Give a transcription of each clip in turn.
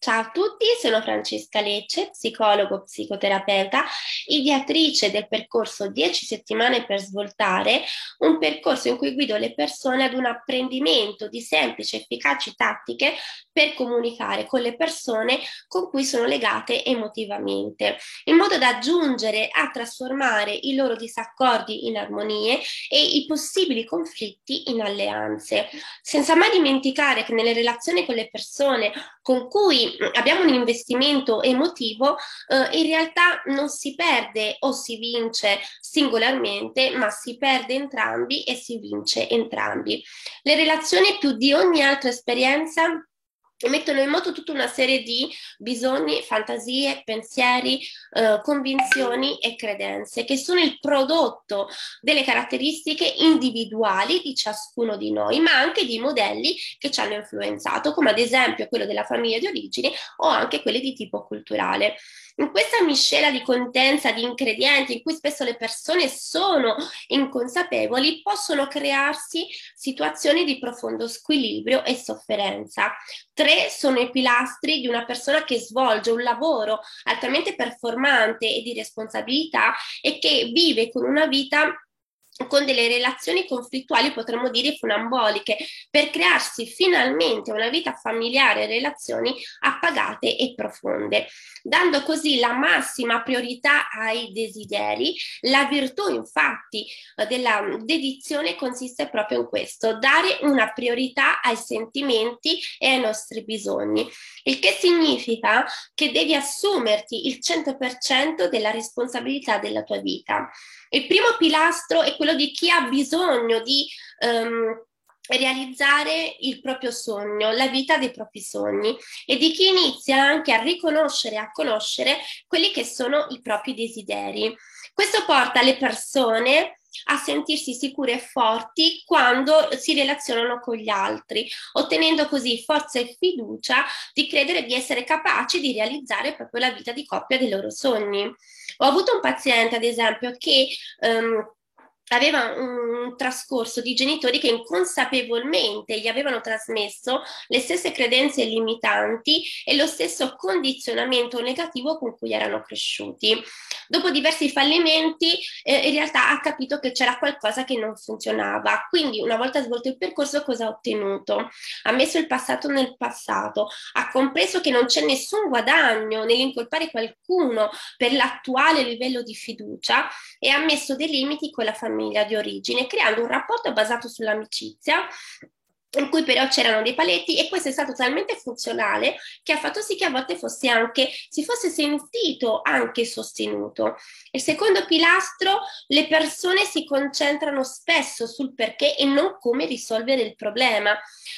Ciao a tutti, sono Francesca Lecce, psicologo, psicoterapeuta, ideatrice del percorso 10 settimane per svoltare, un percorso in cui guido le persone ad un apprendimento di semplici e efficaci tattiche per comunicare con le persone con cui sono legate emotivamente, in modo da aggiungere a trasformare i loro disaccordi in armonie e i possibili conflitti in alleanze, senza mai dimenticare che nelle relazioni con le persone con cui abbiamo un investimento emotivo, eh, in realtà non si perde o si vince singolarmente, ma si perde entrambi e si vince entrambi. Le relazioni più di ogni altra esperienza mettono in moto tutta una serie di bisogni, fantasie, pensieri, eh, convinzioni e credenze che sono il prodotto delle caratteristiche individuali di ciascuno di noi, ma anche di modelli che ci hanno influenzato, come ad esempio quello della famiglia di origine o anche quelli di tipo culturale. In questa miscela di contenza di ingredienti in cui spesso le persone sono inconsapevoli, possono crearsi situazioni di profondo squilibrio e sofferenza. Tre sono i pilastri di una persona che svolge un lavoro altamente performante e di responsabilità e che vive con una vita con delle relazioni conflittuali, potremmo dire funamboliche, per crearsi finalmente una vita familiare e relazioni appagate e profonde, dando così la massima priorità ai desideri. La virtù, infatti, della dedizione consiste proprio in questo, dare una priorità ai sentimenti e ai nostri bisogni, il che significa che devi assumerti il 100% della responsabilità della tua vita. Il primo pilastro è quello di chi ha bisogno di um, realizzare il proprio sogno, la vita dei propri sogni e di chi inizia anche a riconoscere e a conoscere quelli che sono i propri desideri. Questo porta le persone a sentirsi sicure e forti quando si relazionano con gli altri, ottenendo così forza e fiducia di credere di essere capaci di realizzare proprio la vita di coppia dei loro sogni. Ho avuto un paziente, ad esempio, che um, aveva un trascorso di genitori che inconsapevolmente gli avevano trasmesso le stesse credenze limitanti e lo stesso condizionamento negativo con cui erano cresciuti. Dopo diversi fallimenti, eh, in realtà ha capito che c'era qualcosa che non funzionava. Quindi, una volta svolto il percorso, cosa ha ottenuto? Ha messo il passato nel passato, ha compreso che non c'è nessun guadagno nell'incolpare qualcuno per l'attuale livello di fiducia e ha messo dei limiti con la famiglia famiglia di origine, creando un rapporto basato sull'amicizia in cui però c'erano dei paletti e questo è stato talmente funzionale che ha fatto sì che a volte fosse anche, si fosse sentito anche sostenuto. Il secondo pilastro, le persone si concentrano spesso sul perché e non come risolvere il problema.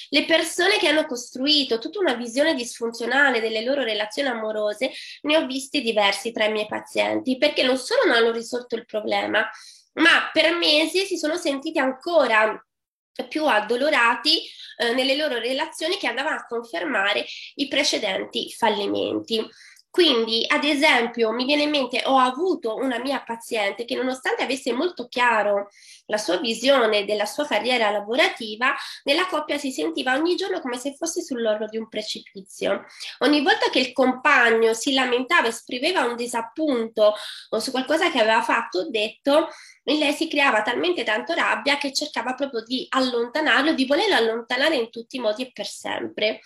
Le persone che hanno costruito tutta una visione disfunzionale delle loro relazioni amorose, ne ho visti diversi tra i miei pazienti, perché non solo non hanno risolto il problema, ma per mesi si sono sentiti ancora più addolorati eh, nelle loro relazioni che andavano a confermare i precedenti fallimenti. Quindi, ad esempio, mi viene in mente, ho avuto una mia paziente che nonostante avesse molto chiaro la sua visione della sua carriera lavorativa, nella coppia si sentiva ogni giorno come se fosse sull'orlo di un precipizio. Ogni volta che il compagno si lamentava, esprimeva un disappunto su qualcosa che aveva fatto o detto, in lei si creava talmente tanto rabbia che cercava proprio di allontanarlo, di volerlo allontanare in tutti i modi e per sempre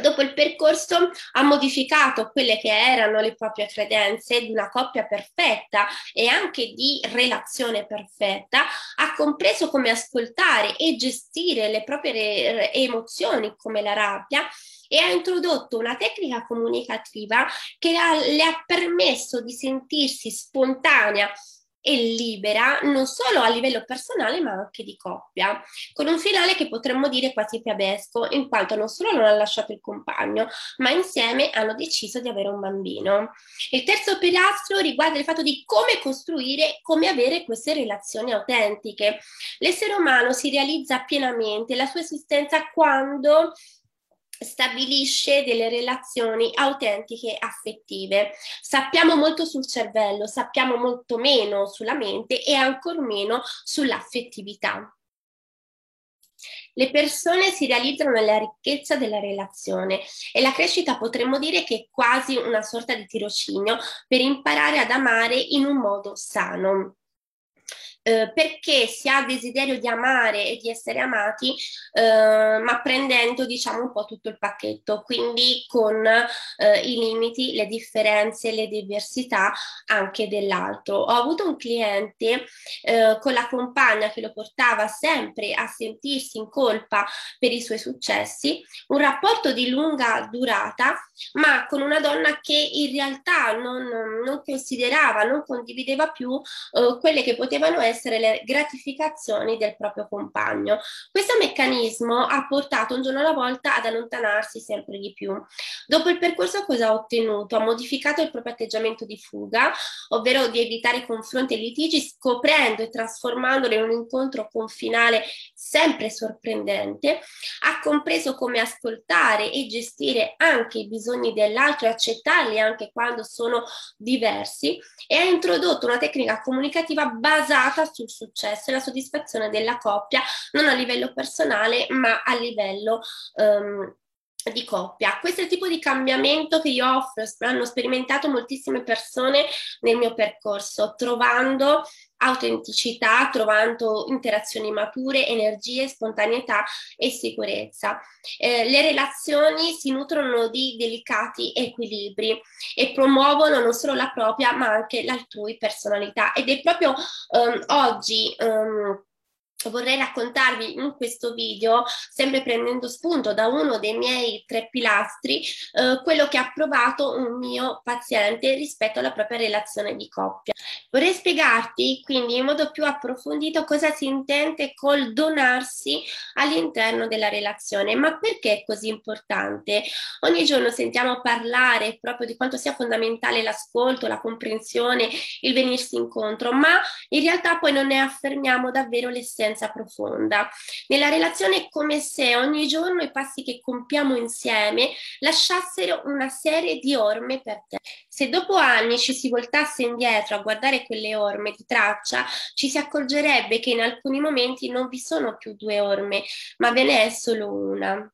dopo il percorso ha modificato quelle che erano le proprie credenze di una coppia perfetta e anche di relazione perfetta, ha compreso come ascoltare e gestire le proprie emozioni come la rabbia e ha introdotto una tecnica comunicativa che le ha permesso di sentirsi spontanea e libera non solo a livello personale ma anche di coppia, con un finale che potremmo dire quasi fiabesco, in quanto non solo non ha lasciato il compagno, ma insieme hanno deciso di avere un bambino. Il terzo pilastro riguarda il fatto di come costruire, come avere queste relazioni autentiche. L'essere umano si realizza pienamente la sua esistenza quando stabilisce delle relazioni autentiche affettive. Sappiamo molto sul cervello, sappiamo molto meno sulla mente e ancor meno sull'affettività. Le persone si realizzano nella ricchezza della relazione e la crescita potremmo dire che è quasi una sorta di tirocinio per imparare ad amare in un modo sano. Eh, perché si ha desiderio di amare e di essere amati, eh, ma prendendo diciamo un po' tutto il pacchetto, quindi con eh, i limiti, le differenze, le diversità anche dell'altro. Ho avuto un cliente eh, con la compagna che lo portava sempre a sentirsi in colpa per i suoi successi, un rapporto di lunga durata, ma con una donna che in realtà non, non considerava, non condivideva più eh, quelle che potevano essere essere le gratificazioni del proprio compagno. Questo meccanismo ha portato un giorno alla volta ad allontanarsi sempre di più. Dopo il percorso cosa ha ottenuto? Ha modificato il proprio atteggiamento di fuga, ovvero di evitare confronti e litigi, scoprendo e trasformandolo in un incontro con finale sempre sorprendente. Ha compreso come ascoltare e gestire anche i bisogni dell'altro e accettarli anche quando sono diversi e ha introdotto una tecnica comunicativa basata sul successo e la soddisfazione della coppia, non a livello personale, ma a livello um, di coppia. Questo è il tipo di cambiamento che io offro, hanno sperimentato moltissime persone nel mio percorso, trovando autenticità, trovando interazioni mature, energie, spontaneità e sicurezza. Eh, le relazioni si nutrono di delicati equilibri e promuovono non solo la propria ma anche l'altrui personalità ed è proprio um, oggi um, vorrei raccontarvi in questo video, sempre prendendo spunto da uno dei miei tre pilastri, eh, quello che ha provato un mio paziente rispetto alla propria relazione di coppia. Vorrei spiegarti quindi in modo più approfondito cosa si intende col donarsi all'interno della relazione, ma perché è così importante? Ogni giorno sentiamo parlare proprio di quanto sia fondamentale l'ascolto, la comprensione, il venirsi incontro, ma in realtà poi non ne affermiamo davvero l'essenza conoscenza profonda. Nella relazione è come se ogni giorno i passi che compiamo insieme lasciassero una serie di orme per te. Se dopo anni ci si voltasse indietro a guardare quelle orme di traccia, ci si accorgerebbe che in alcuni momenti non vi sono più due orme, ma ve ne è solo una.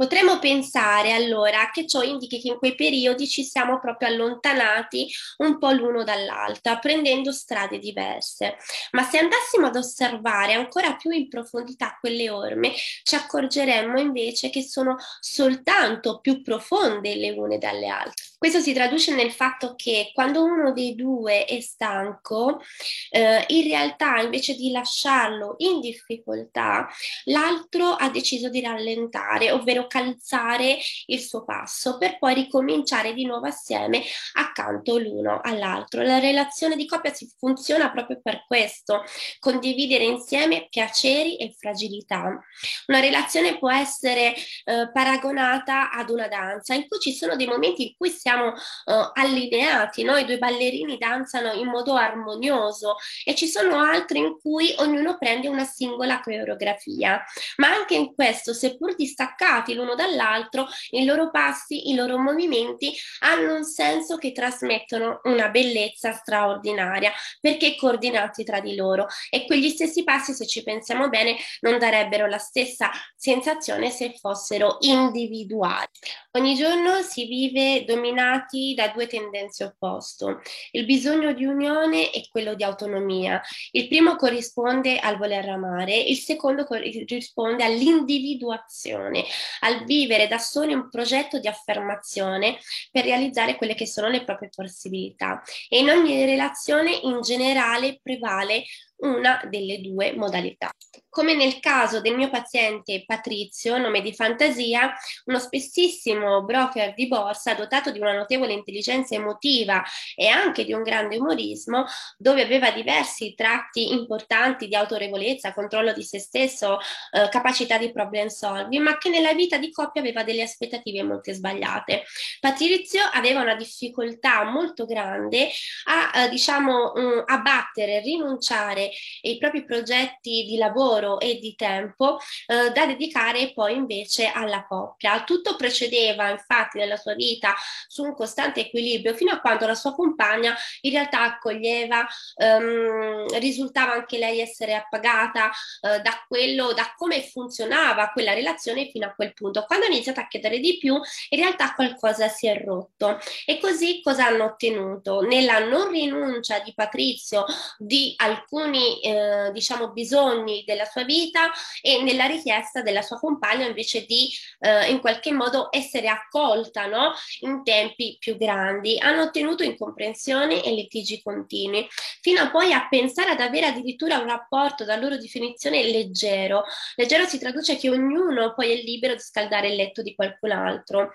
Potremmo pensare allora che ciò indichi che in quei periodi ci siamo proprio allontanati un po' l'uno dall'altra, prendendo strade diverse. Ma se andassimo ad osservare ancora più in profondità quelle orme, ci accorgeremmo invece che sono soltanto più profonde le une dalle altre. Questo si traduce nel fatto che quando uno dei due è stanco, eh, in realtà invece di lasciarlo in difficoltà, l'altro ha deciso di rallentare, ovvero calzare il suo passo per poi ricominciare di nuovo assieme accanto l'uno all'altro. La relazione di coppia si funziona proprio per questo, condividere insieme piaceri e fragilità. Una relazione può essere eh, paragonata ad una danza in cui ci sono dei momenti in cui siamo siamo uh, allineati, no? i due ballerini danzano in modo armonioso e ci sono altri in cui ognuno prende una singola coreografia, ma anche in questo, seppur distaccati l'uno dall'altro, i loro passi, i loro movimenti hanno un senso che trasmettono una bellezza straordinaria perché coordinati tra di loro e quegli stessi passi, se ci pensiamo bene, non darebbero la stessa sensazione se fossero individuali. Ogni giorno si vive dominati dominati da due tendenze opposte, il bisogno di unione e quello di autonomia. Il primo corrisponde al voler amare, il secondo corrisponde all'individuazione, al vivere da soli un progetto di affermazione per realizzare quelle che sono le proprie possibilità. E in ogni relazione in generale prevale una delle due modalità. Come nel caso del mio paziente Patrizio, nome di fantasia, uno spessissimo broker di borsa dotato di una notevole intelligenza emotiva e anche di un grande umorismo, dove aveva diversi tratti importanti di autorevolezza, controllo di se stesso, eh, capacità di problem solving, ma che nella vita di coppia aveva delle aspettative molto sbagliate. Patrizio aveva una difficoltà molto grande a, eh, diciamo, mh, mm, abbattere, rinunciare ai propri progetti di lavoro e di tempo eh, da dedicare poi invece alla coppia. Tutto procedeva infatti nella sua vita su un costante equilibrio fino a quando la sua compagna in realtà accoglieva, ehm, risultava anche lei essere appagata eh, da quello, da come funzionava quella relazione fino a quel punto. Quando ha iniziato a chiedere di più, in realtà qualcosa si è rotto. E così cosa hanno ottenuto? Nella non rinuncia di Patrizio di alcuni, eh, diciamo, bisogni della sua vita e nella richiesta della sua compagna invece di eh, in qualche modo essere accolta no? in tempi più grandi. Hanno ottenuto incomprensioni e litigi continui, fino a poi a pensare ad avere addirittura un rapporto da loro definizione leggero. Leggero si traduce che ognuno poi è libero di scaldare il letto di qualcun altro.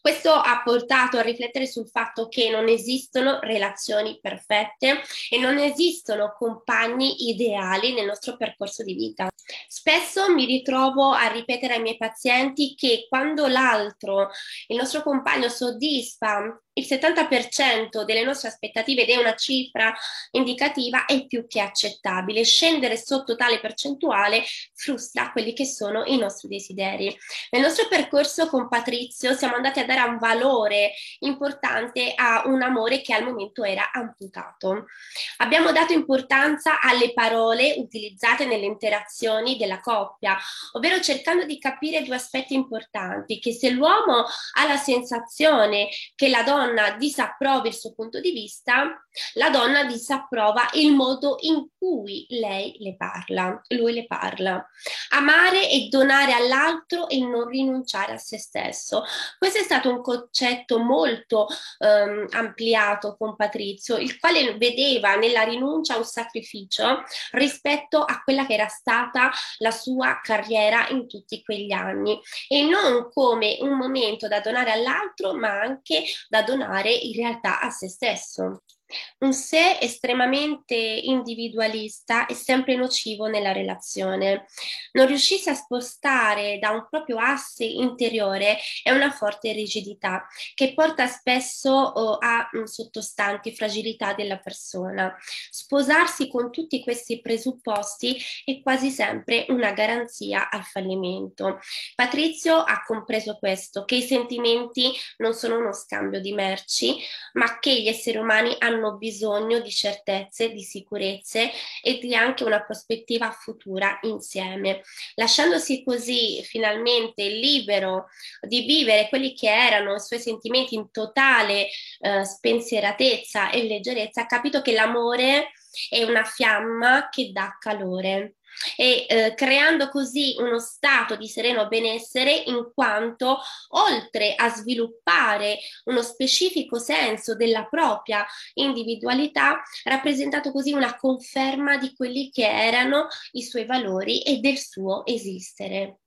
Questo ha portato a riflettere sul fatto che non esistono relazioni perfette e non esistono compagni ideali nel nostro percorso di vita. Spesso mi ritrovo a ripetere ai miei pazienti che quando l'altro, il nostro compagno, soddisfa il 70% delle nostre aspettative ed è una cifra indicativa è più che accettabile. Scendere sotto tale percentuale frustra quelli che sono i nostri desideri. Nel nostro percorso con Patrizio siamo andati a dare un valore importante a un amore che al momento era amputato. Abbiamo dato importanza alle parole utilizzate nelle interazioni della coppia, ovvero cercando di capire due aspetti importanti, che se l'uomo ha la sensazione che la donna donna disapprova il suo punto di vista, la donna disapprova il modo in cui lei le parla, lui le parla. Amare e donare all'altro e non rinunciare a se stesso. Questo è stato un concetto molto um, ampliato con Patrizio, il quale vedeva nella rinuncia un sacrificio rispetto a quella che era stata la sua carriera in tutti quegli anni e non come un momento da donare all'altro, ma anche da donare donare in realtà a se stesso. Un sé estremamente individualista è sempre nocivo nella relazione. Non riuscisse a spostare da un proprio asse interiore è una forte rigidità che porta spesso a mm, sottostanti fragilità della persona. Sposarsi con tutti questi presupposti è quasi sempre una garanzia al fallimento. Patrizio ha compreso questo, che i sentimenti non sono uno scambio di merci, ma che gli esseri umani hanno hanno bisogno di certezze, di sicurezze e di anche una prospettiva futura insieme, lasciandosi così finalmente libero di vivere quelli che erano i suoi sentimenti in totale eh, spensieratezza e leggerezza, ha capito che l'amore è una fiamma che dà calore e eh, creando così uno stato di sereno benessere in quanto oltre a sviluppare uno specifico senso della propria individualità, rappresentato così una conferma di quelli che erano i suoi valori e del suo esistere.